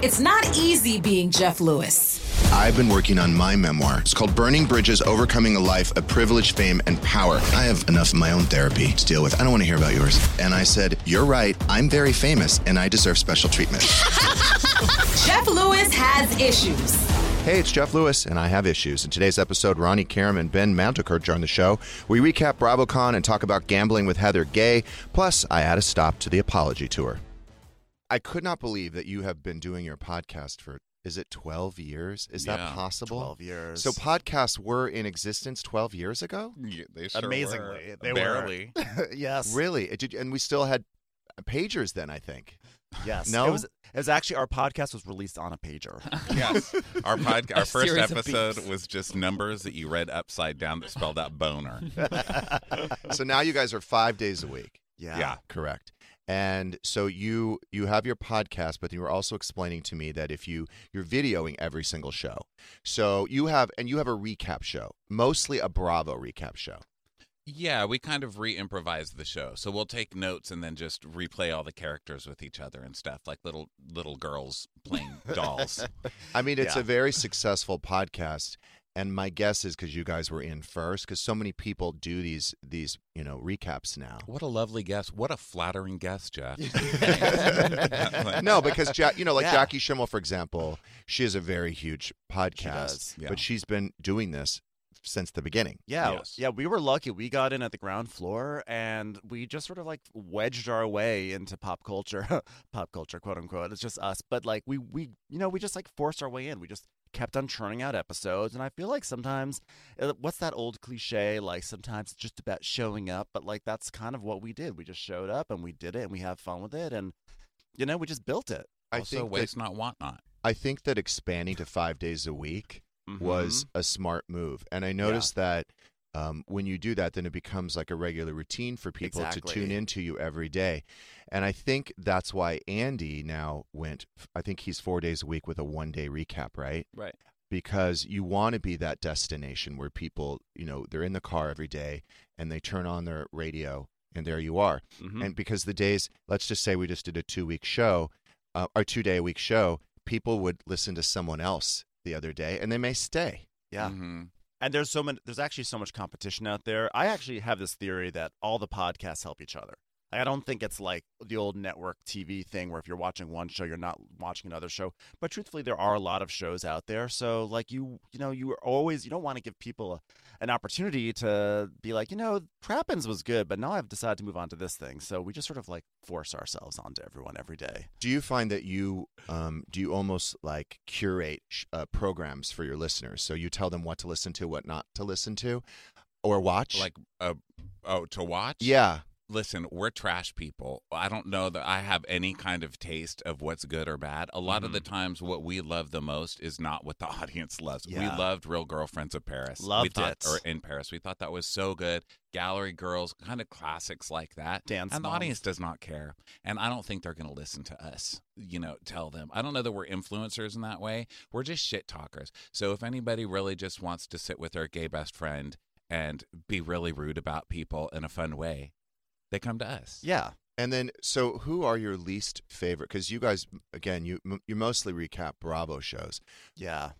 It's not easy being Jeff Lewis. I've been working on my memoir. It's called Burning Bridges Overcoming a Life of Privilege, Fame, and Power. I have enough of my own therapy to deal with. I don't want to hear about yours. And I said, You're right. I'm very famous and I deserve special treatment. Jeff Lewis has issues. Hey, it's Jeff Lewis, and I have issues. In today's episode, Ronnie Karam and Ben Mandelker join the show. We recap BravoCon and talk about gambling with Heather Gay. Plus, I add a stop to the apology tour. I could not believe that you have been doing your podcast for is it 12 years? Is that possible? 12 years. So podcasts were in existence 12 years ago? Yeah, they sure Amazingly, were. they were. barely. yes. Really? It did, and we still had pagers then, I think. Yes. No? It was, it was actually our podcast was released on a pager. yes, our pod, our first episode was just numbers that you read upside down that spelled out boner. so now you guys are 5 days a week. Yeah. Yeah. Correct. And so you you have your podcast, but you were also explaining to me that if you you're videoing every single show, so you have and you have a recap show, mostly a Bravo recap show. Yeah, we kind of re-improvised the show, so we'll take notes and then just replay all the characters with each other and stuff, like little little girls playing dolls. I mean, it's Yeah. a very successful podcast, and my guess is because you guys were in first, because so many people do these these you know recaps now. What a lovely guess What a flattering guess Jeff. no, because ja- you know, like Yeah. Jackie Schimmel, for example, she has a very huge podcast, does, yeah. but she's been doing this since the beginning. Yeah, yeah, we were lucky. We got in at the ground floor, and we just sort of like wedged our way into pop culture, pop culture, quote unquote. It's just us, but like we, we, you know, we just like forced our way in. We just kept on churning out episodes, and I feel like sometimes, uh, what's that old cliche? Like sometimes it's just about showing up, but like that's kind of what we did. We just showed up and we did it, and we have fun with it, and you know, we just built it. I also, think waste that- not, want not. I think that expanding to five days a week was Mm-hmm. a smart move, and I noticed that. Um, when you do that, then it becomes like a regular routine for people to tune into you every day. And I think that's why Andy now went, I think he's four days a week with a one day recap, right? Right. because you want to be that destination where people, you know, they're in the car every day and they turn on their radio and there you are. Mhm. And because the days, let's just say we just did a two week show, uh, or two day a week show, people would listen to someone else the other day and they may stay. Yeah. Mm-hmm. And there's so many there's actually so much competition out there. I actually have this theory that all the podcasts help each other. I don't think it's like the old network TV thing where if you're watching one show, you're not watching another show. But truthfully, there are a lot of shows out there. So like you, you know, you are always you don't want to give people a, an opportunity to be like, you know, Crappens was good, but now I've decided to move on to this thing. So we just sort of like force ourselves onto everyone every day. Do you find that you um, do you almost like curate sh- uh, programs for your listeners? So you tell them what to listen to, what not to listen to, or watch? Like, uh, oh, to watch? yeah, listen, we're trash people. I don't know that I have any kind of taste of what's good or bad. A lot of the mm-hmm. times, what we love the most is not what the audience loves. We loved Real Girlfriends of Paris. we Loved thought, it. Or in Paris, we thought that was so good. Gallery Girls, kind of classics like that. Dance and the Moms. audience does not care. And I don't think they're going to listen to us. You know, tell them. I don't know that we're influencers in that way. We're just shit talkers. So if anybody really just wants to sit with their gay best friend and be really rude about people in a fun way, they come to us. Yeah. And then, so who are your least favorite? Because you guys, again, you you mostly recap Bravo shows. Yeah.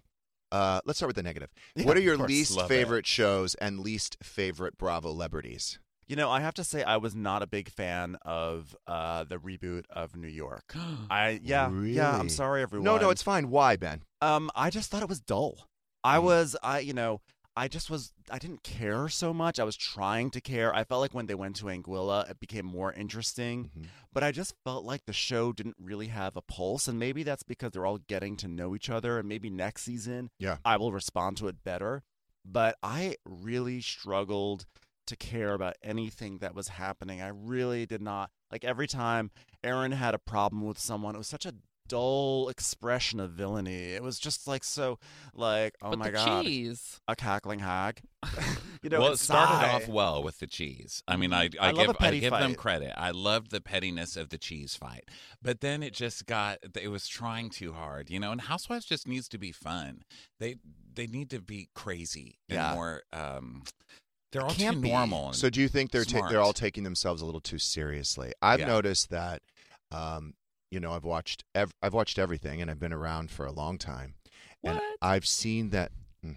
Uh, let's start with the negative. Yeah, what are your course. least Love it. favorite shows and least favorite Bravo celebrities? You know, I have to say I was not a big fan of uh, the reboot of New York. I yeah yeah. I'm sorry, everyone. No, no, it's fine. Why, Ben? Um, I just thought it was dull. I was, I, you know, I just was, I didn't care so much. I was trying to care. I felt like when they went to Anguilla, it became more interesting. Mhm. But I just felt like the show didn't really have a pulse, and maybe that's because they're all getting to know each other. And maybe next season, Yeah. I will respond to it better. But I really struggled to care about anything that was happening. I really did not like every time Erin had a problem with someone. It was such a dull expression of villainy. It was just like so, like oh but my the god, cheese. a cackling hag. you know, well, it started sigh. off well with the cheese. I mean, I I, I give I give them credit. I loved the pettiness of the cheese fight, but then it just got it was trying too hard, you know. And Housewives just needs to be fun. They they need to be crazy and Yeah. more. Um, they're all too be. normal. So, do you think they're ta- they're all taking themselves a little too seriously? I've Yeah. noticed that. Um, you know, I've watched ev- I've watched everything, and I've been around for a long time, and What? I've seen that. Mhm.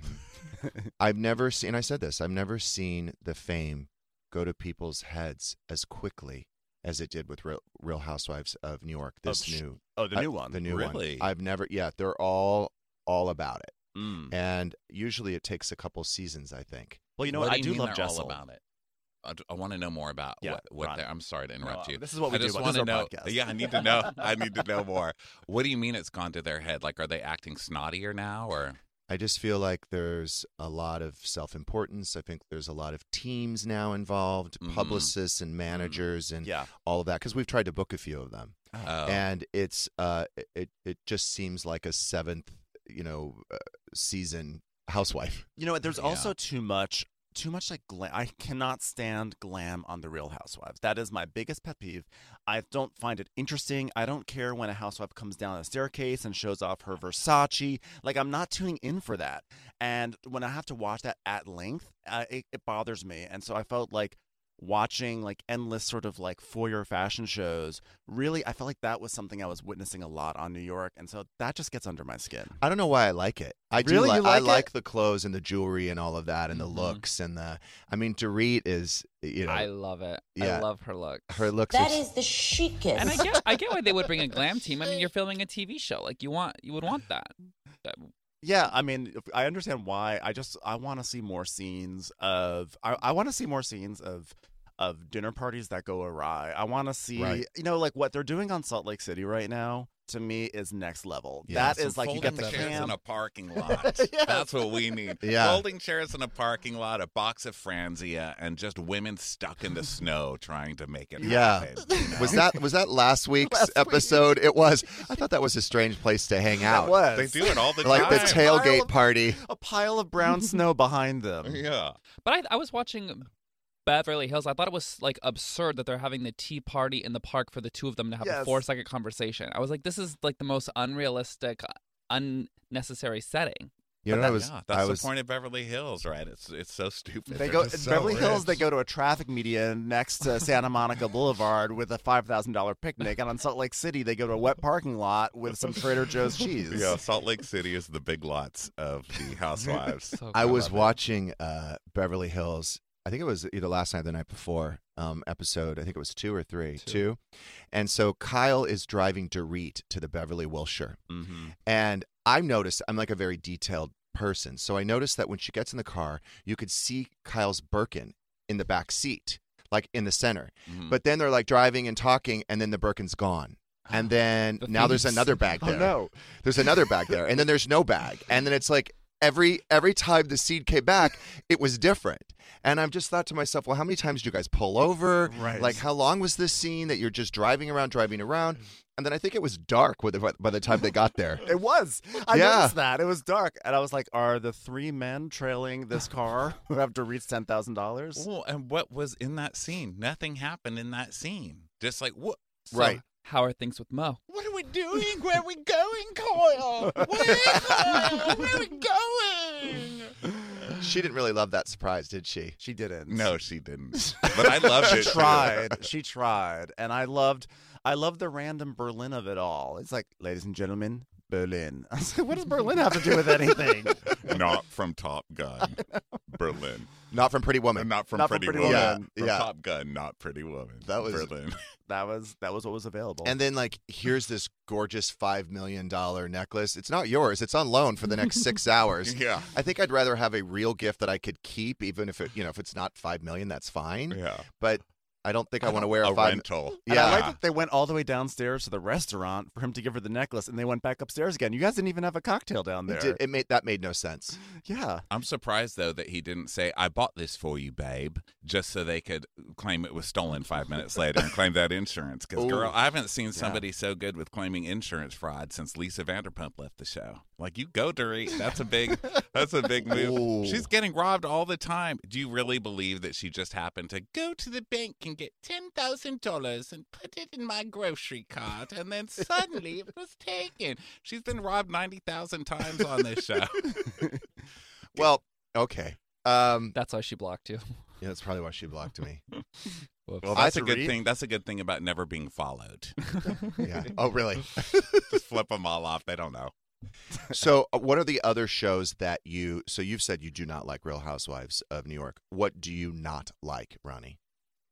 I've never seen. I said this. I've never seen the fame go to people's heads as quickly as it did with Real, Real Housewives of New York. This sh- new, oh, the uh, new one. the new Really? one. I've never. Yeah, they're all all about it, Mm. and usually it takes a couple seasons. I think. Well, you know what what? I do do love they're Jessel. all about it. I, want to know more about Yeah, what what they're. I'm sorry to interrupt No, you. this is what we I do, just want to know. podcast. Yeah, I need to know. I need to know more. What do you mean it's gone to their head? Like, are they acting snottier now, or I just feel like there's a lot of self importance. I think there's a lot of teams now involved, Mhm. publicists and managers, and Yeah. all of that. Because we've tried to book a few of them, oh, and it's uh, it it just seems like a seventh, you know, uh, season housewife. You know what? There's Yeah. also too much, too much like glam. I cannot stand glam on the Real Housewives. That is my biggest pet peeve. I don't find it interesting. I don't care when a housewife comes down a staircase and shows off her Versace. Like I'm not tuning in for that. And when I have to watch that at length, uh, it, it bothers me. And so I felt like watching like endless sort of like foyer fashion shows really i felt like that was something i was witnessing a lot on new york and so that just gets under my skin I don't know why I like it. I do Really? like, I like it? like the clothes and the jewelry and all of that and the Mm-hmm. Mhm. looks and the. I mean, Dorit is you know I love it. yeah. I love her look. her looks. That are, is the chicest. And I get, I get why they would bring a glam team. I mean, you're filming a TV show. Like you want, you would want that. That- Yeah, I mean, I understand why. I just I want to see more scenes of I, I want to see more scenes of of dinner parties that go awry. I want to see Right. you know like what they're doing on Salt Lake City right now. To me, is next level. Yeah. that Some is like you get the chairs cam. in a parking lot. Yes. That's what we need. Yeah. Folding chairs in a parking lot, a box of Franzia, and just women stuck in the snow trying to make it Yeah. happen. you know? was that was that last week's Last week. episode? It was. I thought that was a strange place to hang out. That was They do it all the time. Like the tailgate Pile of- party. a pile of brown snow behind them. Yeah. But I, I was watching Beverly Hills. I thought it was like absurd that they're having the tea party in the park for the two of them to have a four second conversation. I was like, this is like the most unrealistic, unnecessary setting. You know, that- I was. yeah, that's I the was. point of Beverly Hills, right? It's it's so stupid. They They're go so Beverly Hills. They go to a traffic media next to Santa Monica Boulevard with a five thousand dollar picnic, and on Salt Lake City they go to a wet parking lot with some Trader Joe's cheese. Yeah, Salt Lake City is the big lots of the housewives. So I was Love watching uh, Beverly Hills. I think it was either last night or the night before. Um, episode. I think it was two or three. Two. And so Kyle is driving Dorit to the Beverly Wilshire. Mm-hmm. And I noticed I'm like a very detailed person. So I noticed that when she gets in the car, you could see Kyle's Birkin in the back seat, like in the center. Mhm. But then they're like driving and talking, and then the Birkin's gone. And then The now there's another bag Oh there. no! There's another bag there, and then there's no bag, and then it's like every every time the seed came back, it was different. And I've just thought to myself, well, how many times do you guys pull over? Right. Like, how long was this scene that you're just driving around, driving around? And then I think it was dark with the, by the time they got there. It was. I Yeah. noticed that. It was dark. And I was like, are the three men trailing this car who have to reach $10,000? Well, and what was in that scene? Nothing happened in that scene. Just like what? so- Right. How are things with Mo? What are we doing? Where are we going, Coyle? Where, Coyle? Where are we going? She didn't really love that surprise, did she? She didn't. No, she didn't. But I loved it. She too. tried. She tried. And I loved I loved the random Berlin of it all. It's like, ladies and gentlemen, Berlin. I was like, what does Berlin have to do with anything? Not from Top Gun, Berlin. Not from Pretty Woman. Not from Not from Pretty, Pretty Woman. Woman. From Yeah. Top Gun, not Pretty Woman. That was- Berlin. that was that was what was available. And then, like, here's this gorgeous five million dollar necklace. It's not yours. It's on loan for the next six hours. Yeah. I think I'd rather have a real gift that I could keep, even if it, you know, if it's not five million, that's fine. Yeah. But I don't think I, want to wear a, a five. rental. And Yeah. I like that they went all the way downstairs to the restaurant for him to give her the necklace, and they went back upstairs again. You guys didn't even have a cocktail down there. It, did, it made that made no sense. yeah. I'm surprised though that he didn't say, "I bought this for you, babe," just so they could claim it was stolen five minutes later and claim that insurance. Because girl, I haven't seen somebody so good with claiming insurance fraud since Lisa Vanderpump left the show. Like you go, Dorit. That's a big, that's a big move. Ooh. She's getting robbed all the time. Do you really believe that she just happened to go to the bank and get ten thousand dollars and put it in my grocery cart, and then suddenly it was taken? She's been robbed ninety thousand times on this show. Well, okay. Um, That's why she blocked you. yeah, that's probably why she blocked me. Whoops. Well, that's a good read- thing. That's a good thing about never being followed. Yeah. Oh, really? Just flip them all off. They don't know. so, uh, what are the other shows that you? So, you've said you do not like Real Housewives of New York. What do you not like, Ronnie?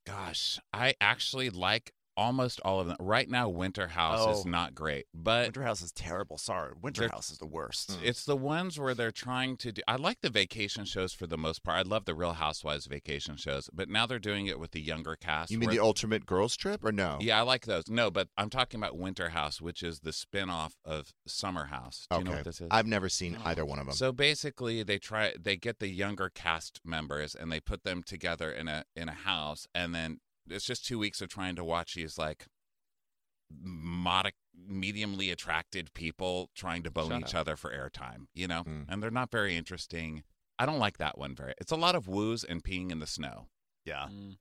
Gosh, I actually like almost all of them. Right now, Winter House Oh. is not great, but Winter House is terrible. Sorry. Winter House is the worst. Hmm. it's the ones where they're trying to do. I like the vacation shows for the most part. I love the Real Housewives vacation shows, but now they're doing it with the younger cast. You mean where- the Ultimate Girls Trip, or no? Yeah, I like those. No, but I'm talking about Winter House, which is the spin-off of Summer House. Do you know Okay. what this is? I've never seen either one of them. So basically, they try they get the younger cast members and they put them together in a in a house, and then it's just two weeks of trying to watch these like modic, mediumly attracted people trying to bone Shut each up. other for airtime, you know, Mm. and they're not very interesting. I don't like that one very. It's a lot of woos and peeing in the snow. Yeah. Mm.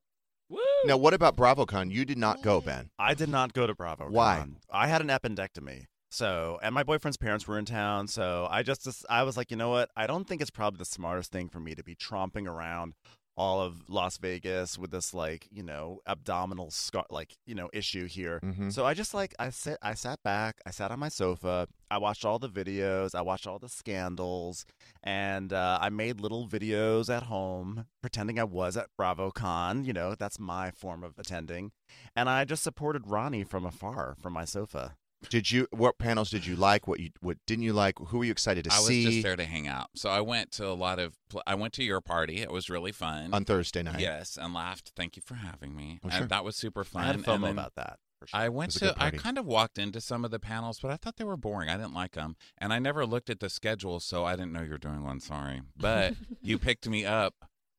Woo! now, what about BravoCon? You did not go, Ben. I did not go to Bravo. Why? I had an appendectomy. So, and my boyfriend's parents were in town. So I just, I was like, you know what? I don't think it's probably the smartest thing for me to be tromping around all of Las Vegas with this, like, you know, abdominal scar, like, you know, issue here. Mhm. So I just like, I sit, I sat back, I sat on my sofa, I watched all the videos, I watched all the scandals, and uh, I made little videos at home pretending I was at BravoCon. You know, that's my form of attending. And I just supported Ronnie from afar from my sofa. Did you? What panels did you like? What you? What didn't you like? Who were you excited to see? I was just there to hang out, so I went to a lot of. I went to your party. It was really fun. on Thursday night? Yes, and laughed. Thank you for having me. Oh, And sure. that was super fun. I had FOMO then about that. For sure. I went to. I kind of walked into some of the panels, but I thought they were boring. I didn't like them, and I never looked at the schedule, so I didn't know you were doing one. Sorry, but you picked me up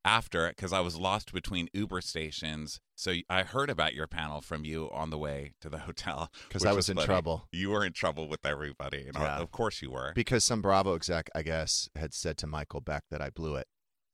after it because I was lost between Uber stations. So I heard about your panel from you on the way to the hotel because I was in funny. trouble. You were in trouble with everybody, and Yeah. of course you were. Because some Bravo exec, I guess, had said to Michael Beck that I blew it.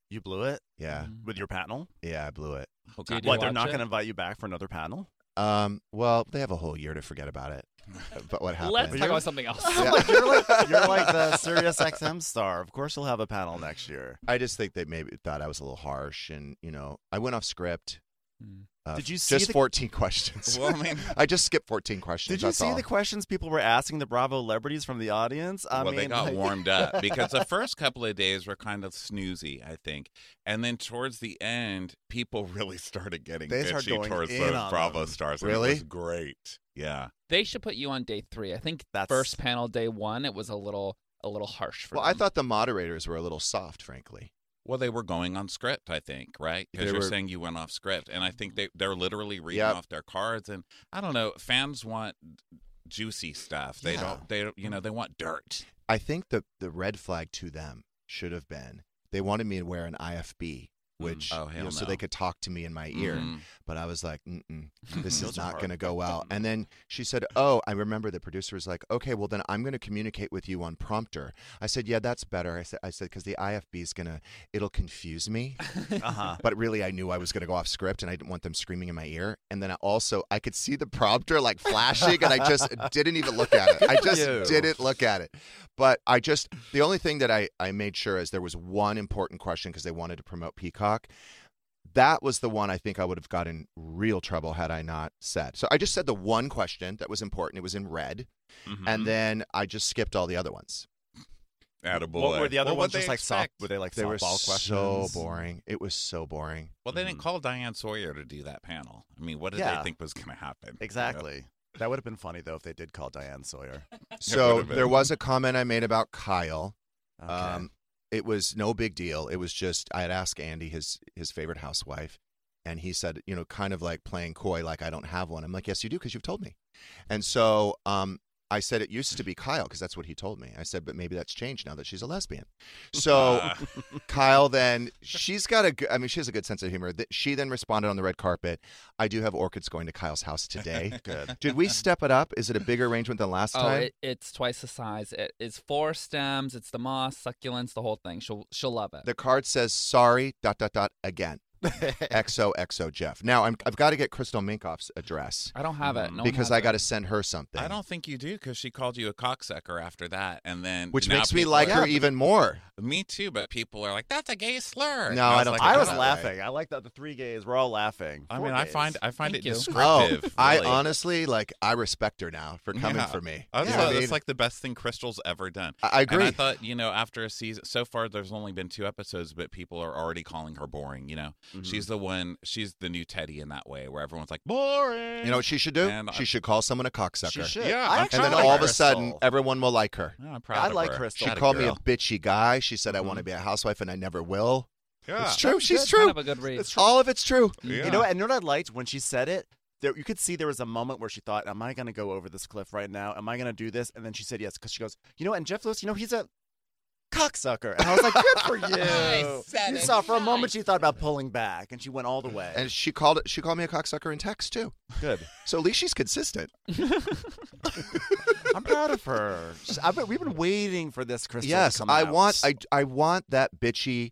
you blew it Yeah, with your panel? yeah, I blew it. Oh, Did What, they're not going to invite you back for another panel? Um, well, they have a whole year to forget about it. But what happened? Let's talk about something else. Yeah. Like, you're like you're like the Sirius XM star. Of course, you'll have a panel next year. I just think they maybe thought I was a little harsh, and you know, I went off script. Hmm. Uh, Did you see just the- 14 questions? Well, I mean- I just skipped 14 questions. Did you that's see all. the questions people were asking the Bravo celebrities from the audience? I well, mean, they got like- warmed up because the first couple of days were kind of snoozy, I think, and then towards the end, people really started getting They started bitchy going towards in those Bravo them. stars. Really? it was great. Yeah, They should put you on day three. I think That's- first panel day one, it was a little a little harsh for Well, I thought the moderators were a little soft, frankly. Well, they were going on script, I think, right? Because you're were- saying you went off script, and I think they they're literally reading Yep. off their cards, and I don't know. Fans want juicy stuff. They Yeah. don't. They don't. You know, they want dirt. I think the the red flag to them should have been they wanted me to wear an IFB, which Oh, you know, so they could talk to me in my ear. Mhm. But I was like, Mm-mm, this is not going to go well. And then she said, "Oh, I remember the producer was like, okay, well then I'm going to communicate with you on prompter." I said, "Yeah, that's better." I said, "I said because the IFB is gonna it'll confuse me." Uh-huh. But really, I knew I was going to go off script, and I didn't want them screaming in my ear. And then I also, I could see the prompter like flashing, and I just didn't even look at it. I just didn't look at it. But I just, the only thing that I, I made sure is there was one important question because they wanted to promote Peacock. That was the one I think I would have got in real trouble had I not said. So I just said the one question that was important. It was in red. Mm-hmm. And then I just skipped all the other ones. Attaboy. What were the other Well, ones just like soft? Were they like They were softball so boring. It was so boring. Well, they didn't Mhm. call Diane Sawyer to do that panel. I mean, what did Yeah. they think was going to happen? you know? Exactly. That would have been funny though if they did call Diane Sawyer. So there was a comment I made about Kyle. Okay. Um, it was no big deal. It was just I had asked Andy his his favorite housewife, and he said, you know, kind of like playing coy, like I don't have one. I'm like, yes, you do, because you've told me. And so um, I said it used to be Kyle because that's what he told me. I said, but maybe that's changed now that she's a lesbian. So Kyle then she's got a good, I mean she has a good sense of humor. Th- She then responded on the red carpet. I do have orchids going to Kyle's house today. Good. Did we step it up? Is it a bigger arrangement than last Oh, time? it, it's twice the size. It, it's four stems. It's the moss, succulents, the whole thing. She'll she'll love it. The card says sorry dot dot dot again. XOXO Jeff. Now I'm, I've got to get Crystal Minkoff's address I don't have it. No because I got to send her something. I don't think you do because she called you a cocksucker after that, and then which makes me like are- her even more. Me too, but people are like, "That's a gay slur." No, And I was don't like, I was that laughing. I like that the three gays were all laughing. I Four mean, I find I find Thank it you. descriptive. Oh, I really. honestly like. I respect her now for coming Yeah. for me. I You know thought what I that's like the best thing Crystal's ever done. I- I agree. And I thought, you know, after a season, so far there's only been two episodes, but people are already calling her boring. You know, Mm-hmm. she's the one, she's the new Teddy in that way, where everyone's like boring. you know what she should do? And I- she should call someone a cocksucker. She. Yeah, I And then like all of a sudden, everyone will like her. Yeah, I'm proud I of like her. Crystal. She called me a bitchy guy. She said I Mm-hmm. want to be a housewife and I never will. Yeah. It's true. She's Good, true. Kind of a good read. It's true. All of it's true. Yeah. You know, and you know what I liked when she said it. There, you could see there was a moment where she thought, "Am I going to go over this cliff right now? Am I going to do this?" And then she said yes because she goes, "You know," and Jeff Lewis, you know, he's a cocksucker, and I was like, "Good for you." said you it. saw for a moment she thought about pulling back, and she went all the way. And she called it. She called me a cocksucker in text too. good. So at least she's consistent. I'm proud of her. I've been, we've been waiting for this Crystal. to yes, come I out. want. I I want that bitchy,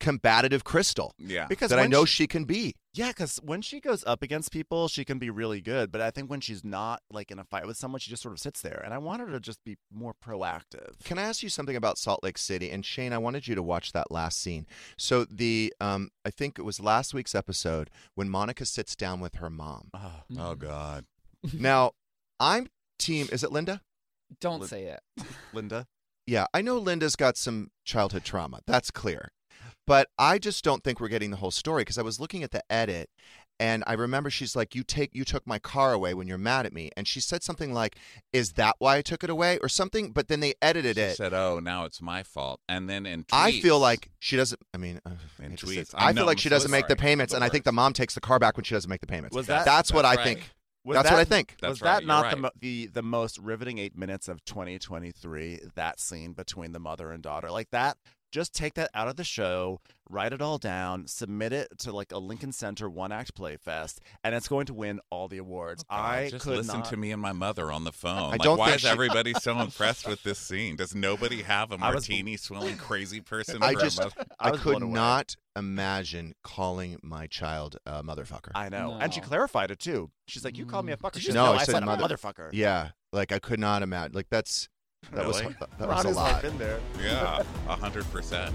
combative Crystal Yeah. because that I know she, she can be. Yeah, because when she goes up against people, she can be really good. But I think when she's not like in a fight with someone, she just sort of sits there. And I want her to just be more proactive. Can I ask you something about Salt Lake City? And Shane, I wanted you to watch that last scene. So the um, I think it was last week's episode when Monica sits down with her mom. Oh, Oh God. now, I'm team. Is it Linda? Don't Lin- say it. Linda. Yeah, I know Linda's got some childhood trauma. That's clear. But I just don't think we're getting the whole story because I was looking at the edit and I remember she's like, You take you took my car away when you're mad at me. And she said something like, Is that why I took it away? or something, but then they edited She it. said, "Oh, now it's my fault." And then in I feel like she doesn't I mean uh, In I hate say tweets. this. I I know, feel like I'm she doesn't make the payments, and I think the mom takes the car back when she doesn't make the payments. Was That's- that That's what that's I think. was That's that, what I think. That's was right, that you're not the, right. mo- the the most riveting eight minutes of 2023? That scene between the mother and daughter, like that. Just take that out of the show, write it all down, submit it to like a Lincoln Center one act play fest, and it's going to win all the awards. Oh, God, I just could listen not. to me and my mother on the phone. I like, don't why is she- everybody so impressed with this scene? Does nobody have a I was- martini swilling crazy person? I just mother? I I, could not imagine calling my child a motherfucker. I know, and she clarified it too. She's like, "You called me a mm. fucker." Did She you said, No, no, I I said said, mother- a motherfucker. yeah, like I could not imagine. Like that's that was Really? that, that was a Ronnie's lot. been there. Yeah, a hundred percent.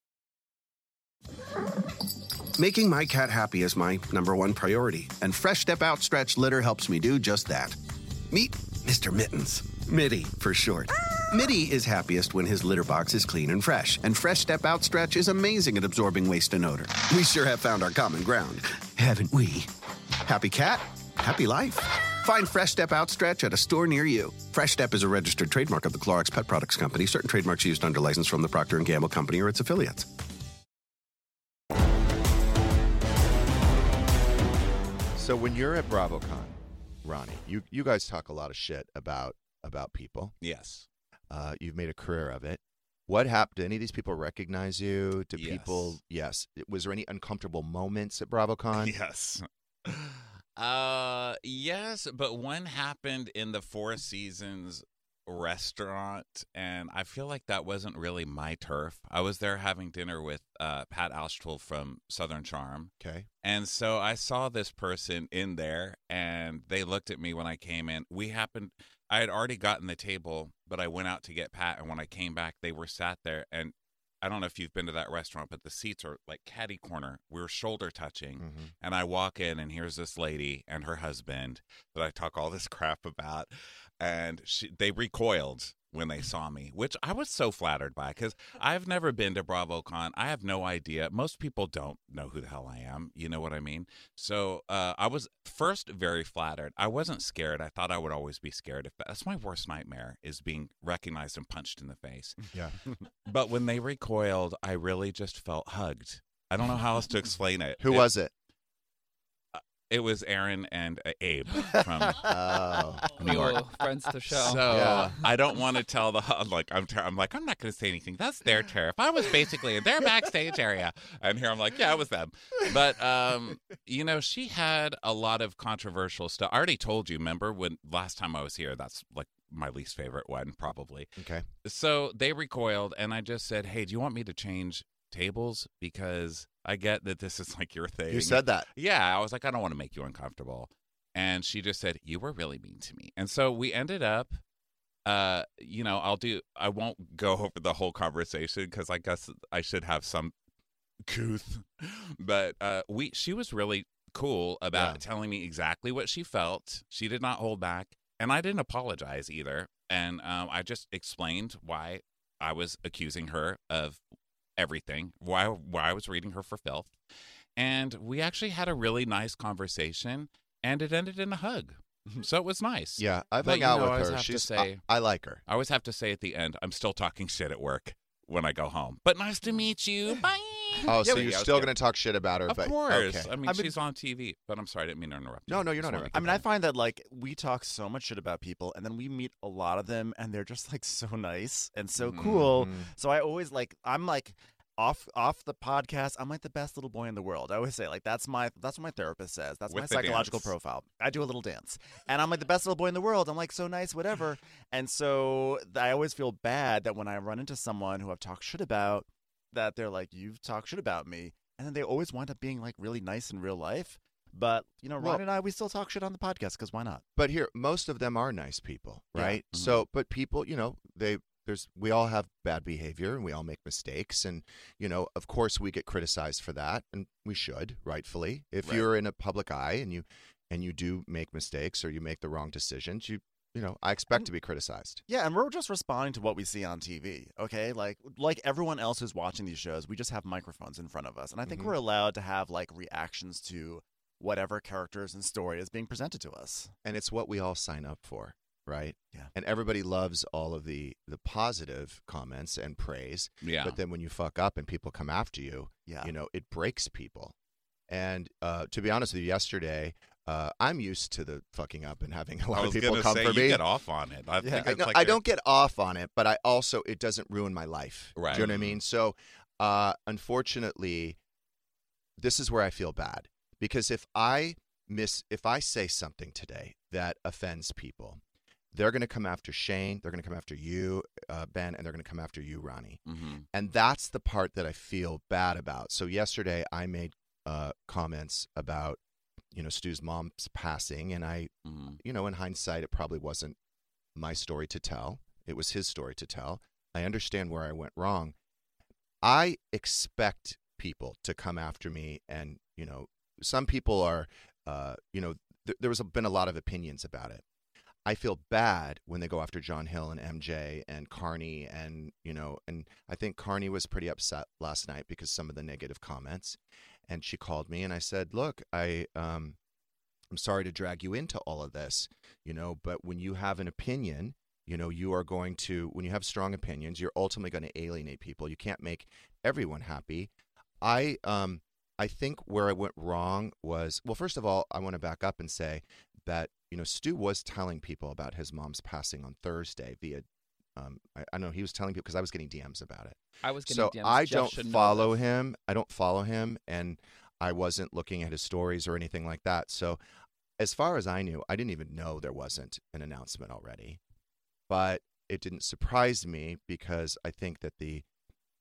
Making my cat happy is my number one priority, and Fresh Step Outstretch litter helps me do just that. Meet Mr. Mittens, Mitty for short. Mitty is happiest when his litter box is clean and fresh, and Fresh Step Outstretch is amazing at absorbing waste and odor. We sure have found our common ground, haven't we? Happy cat, happy life. Find Fresh Step Outstretch at a store near you. Fresh Step is a registered trademark of the Clorox Pet Products Company. Certain trademarks used under license from the Procter & Gamble Company or its affiliates. So when you're at BravoCon, Ronnie, you you guys talk a lot of shit about about people. Yes. Uh, you've made a career of it. What happened? Did any of these people recognize you? Do Yes. people? Yes. Was there any uncomfortable moments at BravoCon? Yes. Uh, yes, but one happened in the Four Seasons restaurant, and I feel like that wasn't really my turf. I was there having dinner with uh, Pat Altschul from Southern Charm. Okay. And so I saw this person in there, and they looked at me when I came in. We happened, I had already gotten the table, but I went out to get Pat, and when I came back, they were sat there, and I don't know if you've been to that restaurant, but the seats are like catty corner. We were shoulder touching. Mm-hmm. And I walk in, and here's this lady and her husband that I talk all this crap about. And she, they recoiled when they saw me, which I was so flattered by because I've never been to BravoCon. I have no idea. Most people don't know who the hell I am. You know what I mean? So uh, I was first very flattered. I wasn't scared. I thought I would always be scared. If that's my worst nightmare is being recognized and punched in the face. Yeah. but when they recoiled, I really just felt hugged. I don't know how else to explain it. Who was it? It was Erin and uh, Abe from Oh. New York. Oh, friends to show. So Yeah. I don't want to tell the like I'm ter- I'm like I'm not going to say anything. That's their turf. I was basically in their backstage area, and here I'm like, yeah, it was them. But um, you know, she had a lot of controversial stuff. I already told you. Remember when last time I was here? That's like my least favorite one, probably. Okay. So they recoiled, and I just said, "Hey, do you want me to change tables? Because I get that this is like your thing." You said that. Yeah, I was like, I don't want to make you uncomfortable. And she just said, You were really mean to me. And so we ended up, uh, you know, I'll do, I won't go over the whole conversation because I guess I should have some couth. But uh, we, she was really cool about Yeah. telling me exactly what she felt. She did not hold back. And I didn't apologize either. And um, I just explained why I was accusing her of everything, why, why I was reading her for filth. And we actually had a really nice conversation, and it ended in a hug. So it was nice. Yeah, I've But, hung out know, with her. She's say- I, I like her. I always have to say at the end, I'm still talking shit at work when I go home. But nice to mm. meet you. Bye. Oh, so you're yeah, I was still going to talk shit about her? Of but, course. Okay. I mean, I mean- she's on TV. But I'm sorry, I didn't mean to interrupt. you. No, no, you're Just not wanted to I mean, I that. find that like we talk so much shit about people, and then we meet a lot of them, and they're just like so nice and so cool. Mhm. So I always like I'm like off off the podcast. I'm like the best little boy in the world. I always say like that's my that's what my therapist says. That's With my the psychological dance. profile. I do a little dance, and I'm like the best little boy in the world. I'm like so nice, whatever. And so th- I always feel bad that when I run into someone who I've talked shit about, that they're like you've talked shit about me, and then they always wind up being like really nice in real life. But you know, Ron Well- and I, we still talk shit on the podcast because why not? But here, most of them are nice people, Yeah. right? Mhm. So, but people, you know, they there's we all have bad behavior and we all make mistakes, and you know, of course, we get criticized for that, and we should, rightfully. If Right. you're in a public eye and you and you do make mistakes or you make the wrong decisions, you you know, I expect to be criticized. Yeah, and we're just responding to what we see on TV. Okay, like like everyone else who's watching these shows, we just have microphones in front of us, and I think Mhm. we're allowed to have like reactions to whatever characters and story is being presented to us. and it's what we all sign up for right Yeah. and everybody loves all of the the positive comments and praise Yeah. but then when you fuck up and people come after you Yeah. you know it breaks people and uh, to be honest with you yesterday uh, i'm used to the fucking up and having a lot of people come say for me get off on it. I Yeah. think I, no, like I a- don't get off on it, but I also it doesn't ruin my life. Right. Do you know what I mean? So, uh, unfortunately, this is where I feel bad because if I miss, if I say something today that offends people, they're going to come after Shane. They're going to come after you, uh, Ben, and they're going to come after you, Ronnie. Mhm. And that's the part that I feel bad about. So yesterday I made uh, comments about, you know, Stu's mom's passing, and I, Mhm. you know, in hindsight, it probably wasn't my story to tell. It was his story to tell. I understand where I went wrong. I expect people to come after me, and you know, some people are, uh, you know, th- there was a, been a lot of opinions about it. I feel bad when they go after John Hill and MJ and Carney and you know and I think Carney was pretty upset last night because some of the negative comments and she called me and I said, "Look, I um I'm sorry to drag you into all of this, you know, but when you have an opinion, you know, you are going to when you have strong opinions, you're ultimately going to alienate people. You can't make everyone happy. I um I think where I went wrong was well, first of all, I want to back up and say that you know Stu was telling people about his mom's passing on Thursday via. Um, I, I know he was telling people because I was getting DMs about it. I was getting so DMs. I Jeff don't follow him. I don't follow him, and I wasn't looking at his stories or anything like that. So, as far as I knew, I didn't even know there wasn't an announcement already. But it didn't surprise me because I think that the,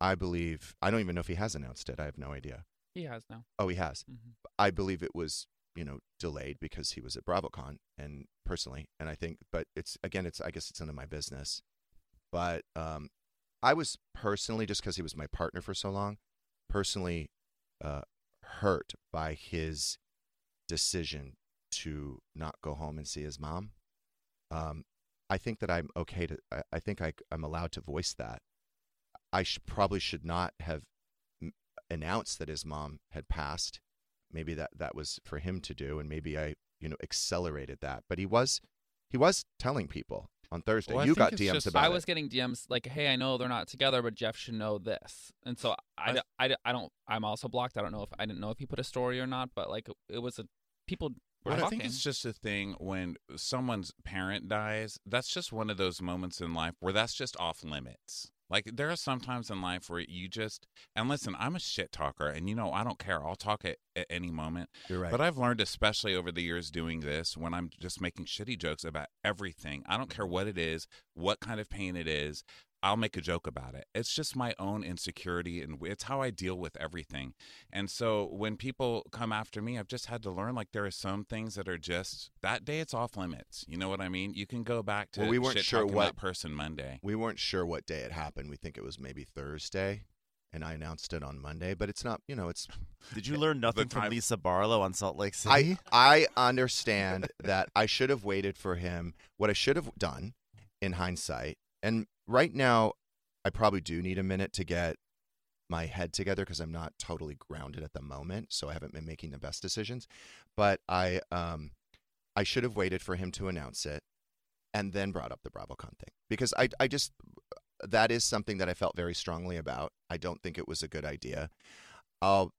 I believe I don't even know if he has announced it. I have no idea. He has now. Oh, he has. Mhm. I believe it was you know delayed because he was at BravoCon and personally, and I think, but it's again, it's I guess it's none of my business. But um, I was personally just because he was my partner for so long, personally uh, hurt by his decision to not go home and see his mom. Um, I think that I'm okay to. I, I think I, I'm allowed to voice that. I probably should not have announced that his mom had passed. Maybe that that was for him to do, and maybe I, you know, accelerated that. But he was, he was telling people on Thursday. Well, I you got DMs just- about I it. was getting DMs like, "Hey, I know they're not together, but Jeff should know this." And so I, I- d- I, d- I don't. I'm also blocked. I don't know if I didn't know if he put a story or not, but like it was a people were But I think it's just a thing when someone's parent dies. That's just one of those moments in life where that's just off limits. Like there are some times in life where you just and listen. I'm a shit talker, and you know I don't care. I'll talk at, at any moment. You're right. But I've learned, especially over the years doing this, when I'm just making shitty jokes about everything. I don't care what it is, what kind of pain it is. I'll make a joke about it. It's just my own insecurity, and it's how I deal with everything. And so when people come after me, I've just had to learn like there are some things that are just that day it's off limits. You know what I mean? You can go back to Well, we weren't sure what- that person Monday. we weren't sure what day it happened. We think it was maybe Thursday, and I announced it on Monday. But it's not. You know, it's. Did you eh, learn nothing from time- Lisa Barlow on Salt Lake City? I I understand that I should have waited for him. What I should have done, in hindsight, and right now, I probably do need a minute to get my head together because I'm not totally grounded at the moment, so I haven't been making the best decisions. But I um, I should have waited for him to announce it, and then brought up the BravoCon thing because I I just that is something that I felt very strongly about. I don't think it was a good idea. I'll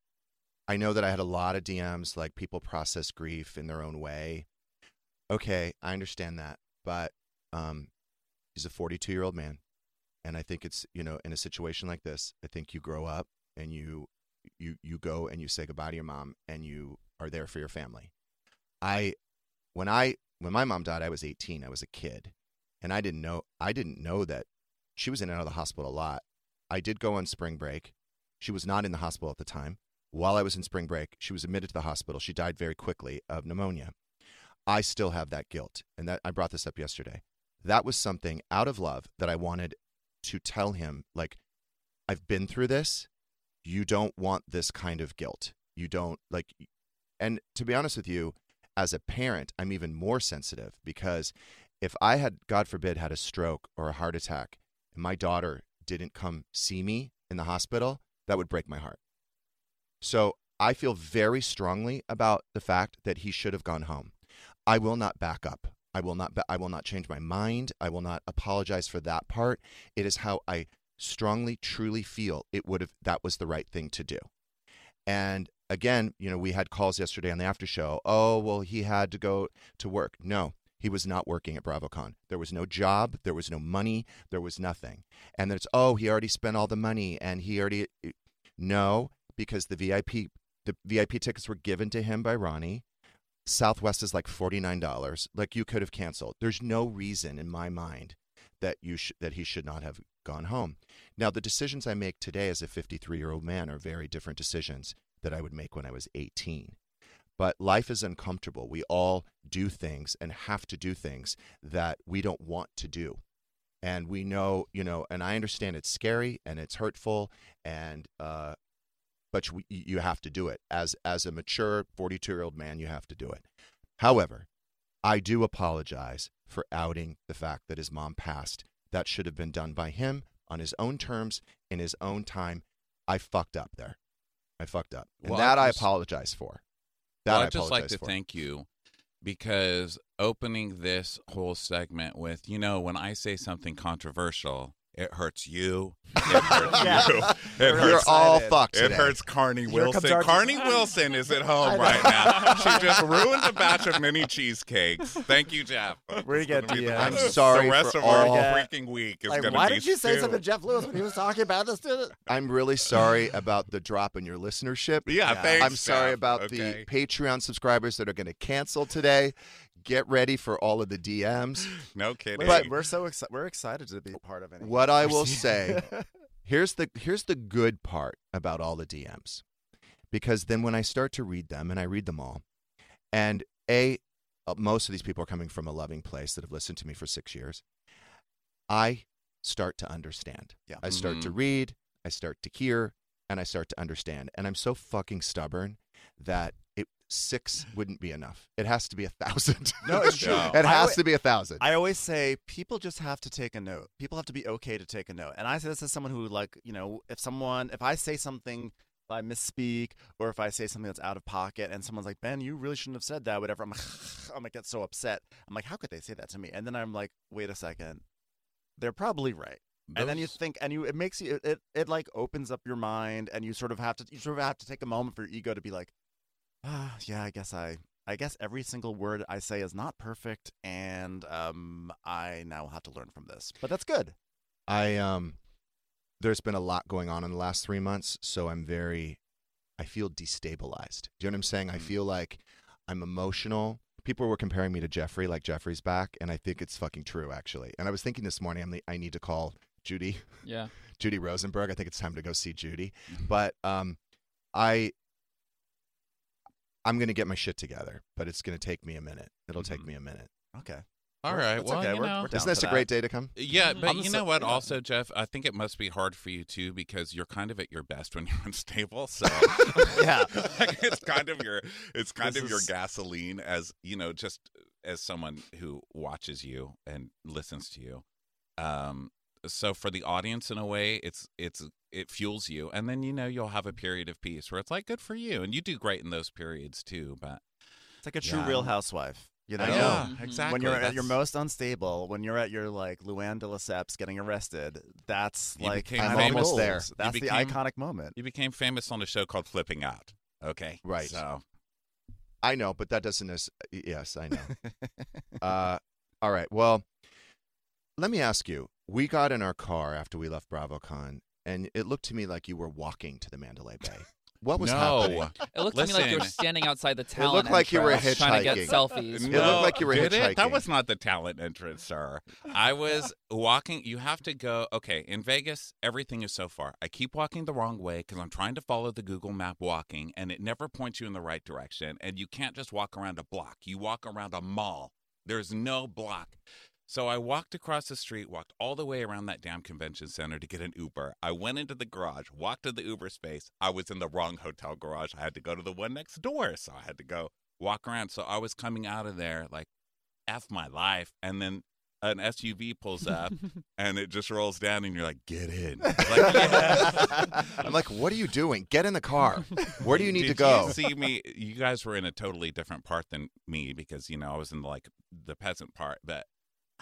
I know that I had a lot of DMs like people process grief in their own way. Okay, I understand that, but um, he's a 42 year old man, and I think it's you know in a situation like this, I think you grow up and you you you go and you say goodbye to your mom and you are there for your family. I when I when my mom died, I was 18. I was a kid, and I didn't know I didn't know that she was in and out of the hospital a lot. I did go on spring break. She was not in the hospital at the time. While I was in spring break, she was admitted to the hospital. She died very quickly of pneumonia. I still have that guilt, and that I brought this up yesterday. That was something out of love that I wanted to tell him like I've been through this. You don't want this kind of guilt. You don't like and to be honest with you, as a parent, I'm even more sensitive because if I had, God forbid, had a stroke or a heart attack and my daughter didn't come see me in the hospital, that would break my heart. So I feel very strongly about the fact that he should have gone home. I will not back up. I will not. I will not change my mind. I will not apologize for that part. It is how I strongly, truly feel it would have. That was the right thing to do. And again, you know, we had calls yesterday on the after show. Oh, well, he had to go to work. No, he was not working at BravoCon. There was no job, there was no money, there was nothing. And then it's oh, he already spent all the money and he already no, because the VIP the VIP tickets were given to him by Ronnie. Southwest is like $49. Like you could have canceled. There's no reason in my mind that you sh- that he should not have gone home. Now, the decisions I make today as a 53-year-old man are very different decisions that I would make when I was 18. But life is uncomfortable. We all do things and have to do things that we don't want to do. And we know, you know, and I understand it's scary and it's hurtful and uh but you, you have to do it. As as a mature 42 year old man you have to do it. However i do apologize for outing the fact that his mom passed. That should have been done by him on his own terms in his own time. I fucked up there. I fucked up. And Well, that I i, apologize for. That well, I I'd just like to for. thank you because opening this whole segment with, you know, when I say something controversial, it hurts you. It hurts Yeah. you. It We're You're hurts. all excited. fucked It today. hurts Carnie Here comes Wilson. our- Carnie Wilson is at home right now. She just ruined a batch of mini cheesecakes. Thank you, Jeff. We're gonna gonna be get the uh, I'm sorry The rest for of our all- freaking week is Like, going to be why did you say stew. something to Jeff Lewis when he was talking about this? Dude? I'm really sorry about the drop in your listenership. Yeah, Yeah. thanks. I'm sorry Jeff. about Okay. the Patreon subscribers that are going to cancel today. Get ready for all of the DMs. No kidding. But we're so excited. We're excited to be part of it. What I will say, here's the here's the good part about all the DMs. Because then when I start to read them and I read them all, and a uh, most of these people are coming from a loving place that have listened to me for 6 years. I start to understand. Yeah. I start to Mhm. read, I start to hear, and I start to understand. And I'm so fucking stubborn that it six wouldn't be enough. It has to be a thousand. No, it's true. it has always- to be a thousand. I always say people just have to take a note. People have to be okay to take a note. And I say this as someone who, like, you know, if someone, if I say something, if I misspeak, or if I say something that's out of pocket, and someone's like, Ben, you really shouldn't have said that, whatever, I'm like, I'm like, get so upset. I'm like, how could they say that to me? And then I'm like, wait a second, they're probably right. And then you think, and you, it makes you, it, it, it like opens up your mind, and you sort of have to, you sort of have to take a moment for your ego to be like, ah, yeah, I guess I, I guess every single word I say is not perfect, and um, I now have to learn from this. But that's good. I um there's been a lot going on in the last 3 months, so I'm very I feel destabilized. Do you know what I'm saying? I Mm. feel like I'm emotional. People were comparing me to Jeffrey, like Jeffrey's back, and I think it's fucking true actually. And I was thinking this morning I'm the, I need to call Judy, Yeah. Judy Rosenberg. I think it's time to go see Judy. Mm-hmm. But um I I'm going to get my shit together, but it's going to take me a minute. It'll take Mhm. me a minute. Okay. All right. That's well, okay. you We're- know. we're Isn't this for a great day to come? Yeah, but you know what? Also, Jeff, I think it must be hard for you too because you're kind of at your best when you're unstable. So Yeah. like, it's kind of your it's kind This of your is- gasoline as you know, just as someone who watches you and listens to you. Um, so for the audience, in a way, it's it's it fuels you, and then you know you'll have a period of peace where it's like good for you, and you do great in those periods too. But It's like a true Yeah. real housewife. You know, I know, Mhm. exactly. When you're at your most unstable, when you're at your like Luann de Lesseps getting arrested, that's You like became I'm famous. almost there. You That's became- the iconic moment. You became famous on a show called Flipping Out. Okay, Right. So I know, but that doesn't. nec- Yes, I know. uh, all right. Well, let me ask you. We got in our car after we left BravoCon, and it looked to me like you were walking to the Mandalay Bay. What was no. happening? It looked to me like you were standing outside the talent. It looked like you were entrance trying to get hitchhiking. selfies. It looked like you were did it? That was not the talent entrance, sir. I was walking. You have to go. Okay, in Vegas, everything is so far. I keep walking the wrong way because I'm trying to follow the Google map walking, and it never points you in the right direction. And you can't just walk around a block. You walk around a mall. There's no block. So I walked across the street, walked all the way around that damn convention center to get an Uber. I went into the garage, walked to the Uber space. I was in the wrong hotel garage. I had to go to the one next door. So I had to go walk around. So I was coming out of there like, F my life. And then an SUV pulls up and it just rolls down and you're like, get in. Like, yeah. I'm like, what are you doing? Get in the car. Where do you need to Did go? You see me? You guys were in a totally different part than me because you know I was in like the peasant part, but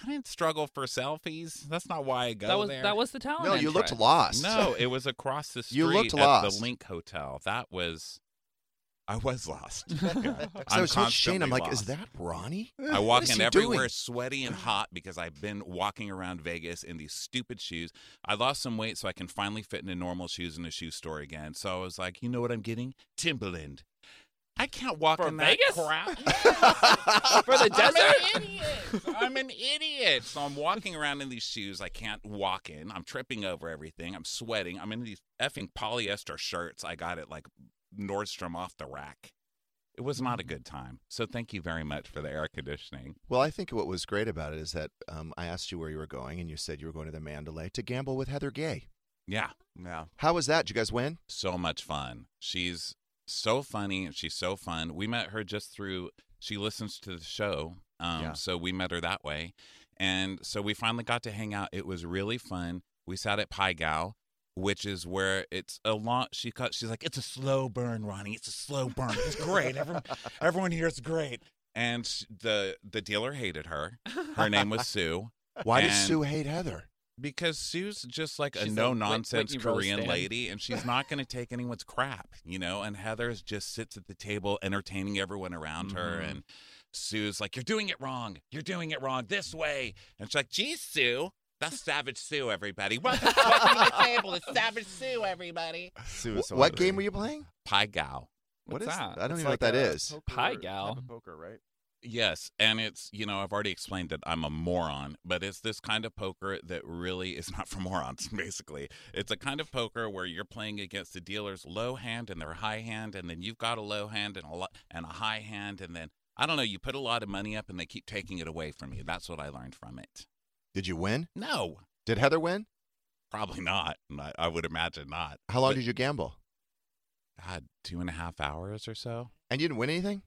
I didn't struggle for selfies. That's not why I go That was there. that was the talent. No, you looked lost. no, it was across the street You looked at lost. the LINQ Hotel. That was. I was lost. So I I'm was with Shane. I'm constantly like, is that Ronnie? I walk in everywhere doing? sweaty and hot because I've been walking around Vegas in these stupid shoes. I lost some weight so I can finally fit into normal shoes in a shoe store again. So I was like, you know what I'm getting? Timberland. I can't walk For in Vegas? that crap. For the desert? I'm desert? an idiot. I'm an idiot. So I'm walking around in these shoes I can't walk in. I'm tripping over everything. I'm sweating. I'm in these effing polyester shirts I got at like Nordstrom off the rack. It was not a good time. So thank you very much for the air conditioning. Well, I think what was great about it is that um, I asked you where you were going, and you said you were going to the Mandalay to gamble with Heather Gay. Yeah. Yeah. How was that? Did you guys win? so much fun. She's so funny and she's so fun. We met her just through she listens to the show. Um Yeah. so we met her that way. And so we finally got to hang out. It was really fun. We sat at Pai Gow, which is where it's a lot she cut she's like, It's a slow burn, Ronnie. It's a slow burn. It's great. Everyone everyone here is great. And the the dealer hated her. Her name was Sue. Why did And- Sue hate Heather? Because Sue's just like a She's a no Whit- nonsense Whitney Korean lady, and she's not going to take anyone's crap, you know. And Heather's just sits at the table entertaining everyone around her, Mhm. and Sue's like, "You're doing it wrong. You're doing it wrong this way." And she's like, "Geez, Sue." That's Savage Sue, everybody. Welcome to the table. It's Savage Sue, everybody. Sue is so what game were you playing? Pai Gow. What What's that? I don't It's even know what like that a is. poker Pie type gal. of poker, right? Yes, and it's you know I've already explained that I'm a moron, but it's this kind of poker that really is not for morons. Basically, it's a kind of poker where you're playing against the dealer's low hand and their high hand, and then you've got a low hand and a lo- and a high hand, and then I don't know. You put a lot of money up, and they keep taking it away from you. That's what I learned from it. Did you win? No, Did Heather win? probably not. I, I would imagine not. How long But- did you gamble? God, two and a half hours or so. And you didn't win anything?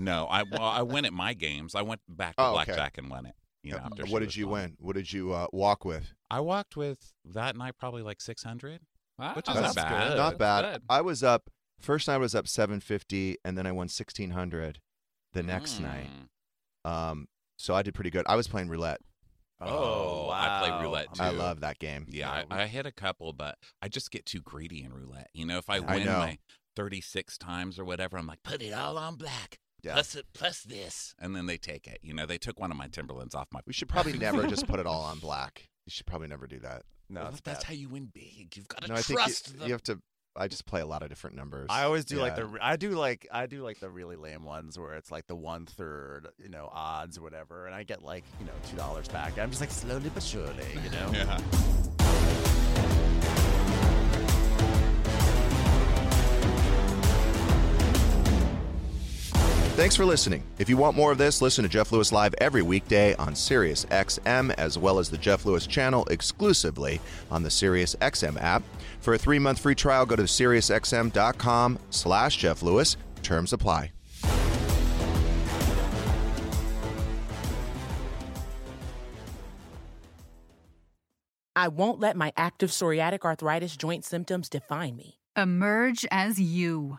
No, I well I win at my games. I went back to Oh, okay. blackjack and won it. You know, Uh, after what did you gone. win? What did you uh, walk with? I walked with that night probably like 600. Wow, Which is that's not bad. good. Not bad. good. I was up first night I was up 750 and then I won 1600 the next night. Mm. Um so I did pretty good. I was playing roulette. Oh, I play roulette too. I love that game. Yeah, I, I hit a couple, but I just get too greedy in roulette. You know, if I I win know. my 36 times or whatever, I'm like, put it all on black. Yeah. Plus, it, plus this. And then they take it. You know, they took one of my Timberlands off my. We should probably never just put it all on black. You should probably never do that. No, Well, it's that's bad. how you win big. You've got to No, I think trust you, them. you have to I just play a lot of different numbers. I always do like the I do like I do like the really lame ones where it's like the one third you know odds or whatever, and I get like you know two dollars back. I'm just like slowly but surely, you know. Yeah. Thanks for listening. If you want more of this, listen to Jeff Lewis Live every weekday on Sirius XM, as well as the Jeff Lewis channel exclusively on the Sirius XM app. For a three-month free trial, go to SiriusXM.com slash Jeff Lewis. Terms apply. I won't let my active psoriatic arthritis joint symptoms define me. Emerge as you.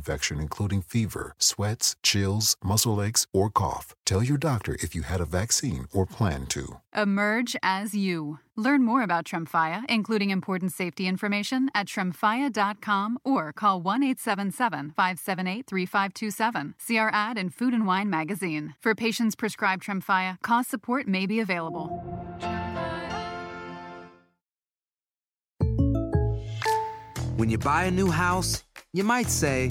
infection, including fever, sweats, chills, muscle aches, or cough. Tell your doctor if you had a vaccine or plan to. Emerge as you. Learn more about Tremfya, including important safety information, at tremfya.com or call 1 877 578 3527. See our ad in Food and Wine magazine. For patients prescribed Tremfya, cost support may be available. When you buy a new house, you might say,